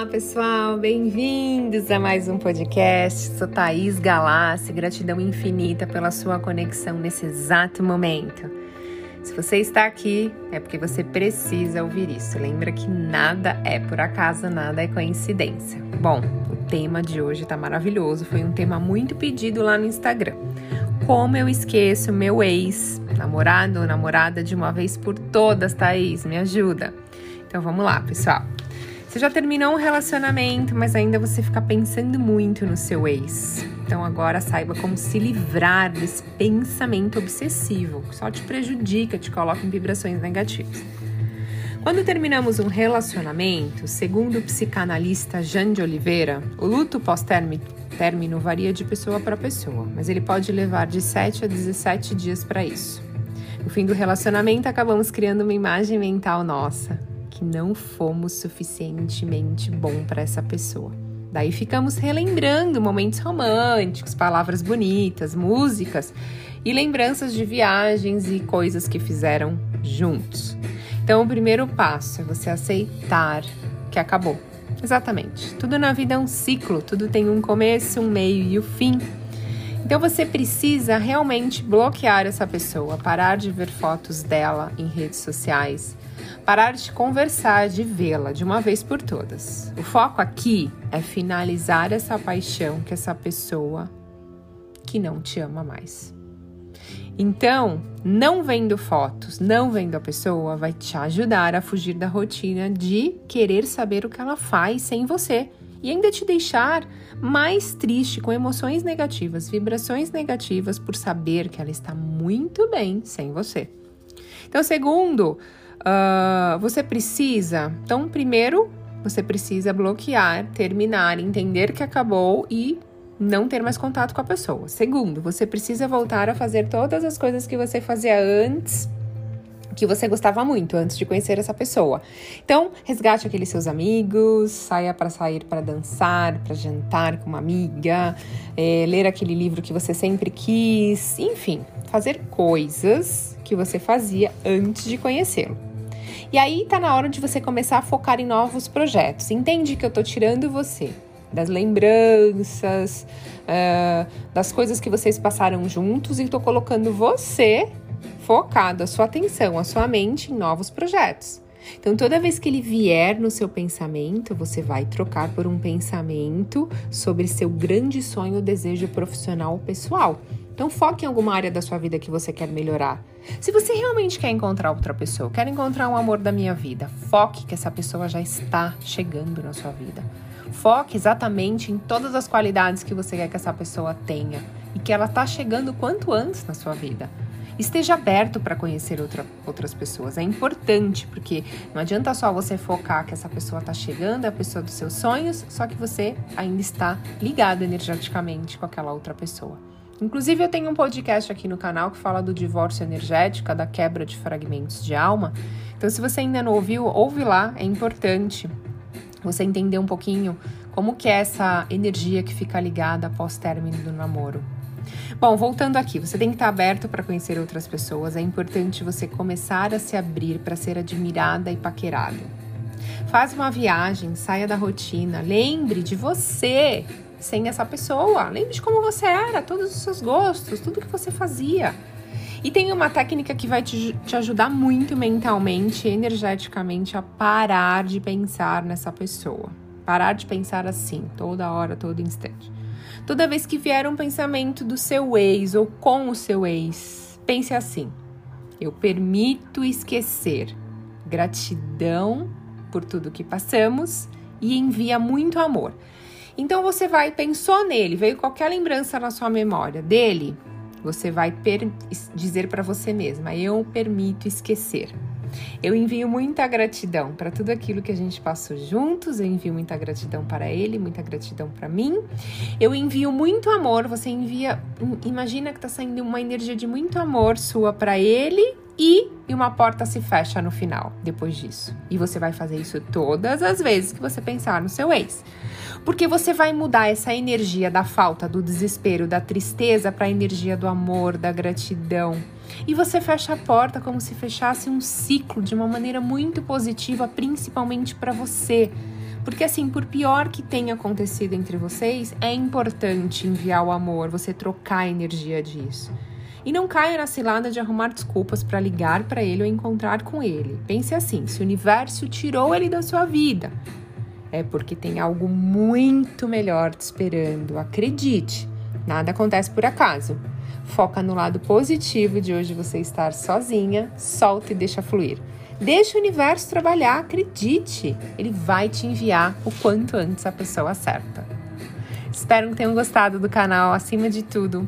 Olá, pessoal, bem-vindos a mais um podcast. Sou Thaís Galassi, gratidão infinita pela sua conexão nesse exato momento. Se você está aqui, é porque você precisa ouvir isso. Lembra que nada é por acaso, nada é coincidência. Bom, o tema de hoje está maravilhoso, foi um tema muito pedido lá no Instagram. Como eu esqueço meu ex, namorado ou namorada de uma vez por todas, Thaís? Me ajuda. Então vamos lá, pessoal. Você já terminou um relacionamento, mas ainda você fica pensando muito no seu ex. Então agora saiba como se livrar desse pensamento obsessivo, que só te prejudica, te coloca em vibrações negativas. Quando terminamos um relacionamento, segundo o psicanalista Jean de Oliveira, o luto pós-término varia de pessoa para pessoa, mas ele pode levar de 7 a 17 dias para isso. No fim do relacionamento, acabamos criando uma imagem mental nossa, que não fomos suficientemente bom para essa pessoa. Daí ficamos relembrando momentos românticos, palavras bonitas, músicas e lembranças de viagens e coisas que fizeram juntos. Então, o primeiro passo é você aceitar que acabou. Exatamente. Tudo na vida é um ciclo, tudo tem um começo, um meio e o um fim. Então você precisa realmente bloquear essa pessoa, parar de ver fotos dela em redes sociais, parar de conversar, de vê-la de uma vez por todas. O foco aqui é finalizar essa paixão que essa pessoa que não te ama mais. Então, não vendo fotos, não vendo a pessoa, vai te ajudar a fugir da rotina de querer saber o que ela faz sem você e ainda te deixar mais triste com emoções negativas, vibrações negativas por saber que ela está muito bem sem você. Então, segundo, uh, você precisa. Então, primeiro, você precisa bloquear, terminar, entender que acabou e não ter mais contato com a pessoa. Segundo, você precisa voltar a fazer todas as coisas que você fazia antes que você gostava muito antes de conhecer essa pessoa. Então, resgate aqueles seus amigos, saia para sair para dançar, para jantar com uma amiga, é, ler aquele livro que você sempre quis, enfim, fazer coisas que você fazia antes de conhecê-lo. E aí tá na hora de você começar a focar em novos projetos. Entende que eu tô tirando você das lembranças, uh, das coisas que vocês passaram juntos e tô colocando você focado, a sua atenção, a sua mente em novos projetos. Então, toda vez que ele vier no seu pensamento, você vai trocar por um pensamento sobre seu grande sonho, desejo profissional ou pessoal. Então foque em alguma área da sua vida que você quer melhorar. Se você realmente quer encontrar outra pessoa, quer encontrar um amor da minha vida, foque que essa pessoa já está chegando na sua vida. Foque exatamente em todas as qualidades que você quer que essa pessoa tenha e que ela está chegando quanto antes na sua vida. Esteja aberto para conhecer outra, outras pessoas. É importante, porque não adianta só você focar que essa pessoa está chegando, é a pessoa dos seus sonhos, só que você ainda está ligado energeticamente com aquela outra pessoa. Inclusive, eu tenho um podcast aqui no canal que fala do divórcio energético, da quebra de fragmentos de alma. Então, se você ainda não ouviu, ouve lá, é importante você entender um pouquinho como que é essa energia que fica ligada após término do namoro. Bom, voltando aqui, você tem que estar aberto para conhecer outras pessoas. É importante você começar a se abrir para ser admirada e paquerado. Faz uma viagem, saia da rotina, lembre de você sem essa pessoa. Lembre de como você era, todos os seus gostos, tudo que você fazia. E tem uma técnica que vai te, te ajudar muito mentalmente, energeticamente, a parar de pensar nessa pessoa. Parar de pensar assim, toda hora, todo instante. Toda vez que vier um pensamento do seu ex ou com o seu ex, pense assim: eu permito esquecer. Gratidão por tudo que passamos e envia muito amor. Então você vai, pensou nele, veio qualquer lembrança na sua memória dele, você vai dizer para você mesma: eu permito esquecer. Eu envio muita gratidão para tudo aquilo que a gente passou juntos, eu envio muita gratidão para ele, muita gratidão para mim. Eu envio muito amor, você envia, imagina que está saindo uma energia de muito amor sua para ele e uma porta se fecha no final, depois disso. E você vai fazer isso todas as vezes que você pensar no seu ex. Porque você vai mudar essa energia da falta, do desespero, da tristeza para a energia do amor, da gratidão. E você fecha a porta como se fechasse um ciclo de uma maneira muito positiva, principalmente para você. Porque assim, por pior que tenha acontecido entre vocês, é importante enviar o amor, você trocar a energia disso. E não caia na cilada de arrumar desculpas para ligar para ele ou encontrar com ele. Pense assim: se o universo tirou ele da sua vida, é porque tem algo muito melhor te esperando. Acredite, nada acontece por acaso. Foca no lado positivo de hoje você estar sozinha, solta e deixa fluir. Deixa o universo trabalhar, acredite. Ele vai te enviar o quanto antes a pessoa certa. Espero que tenham gostado do canal. Acima de tudo,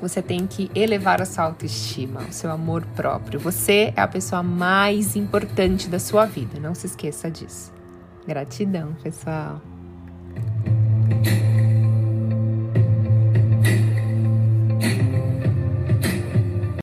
você tem que elevar a sua autoestima, o seu amor próprio. Você é a pessoa mais importante da sua vida, não se esqueça disso. Gratidão, pessoal.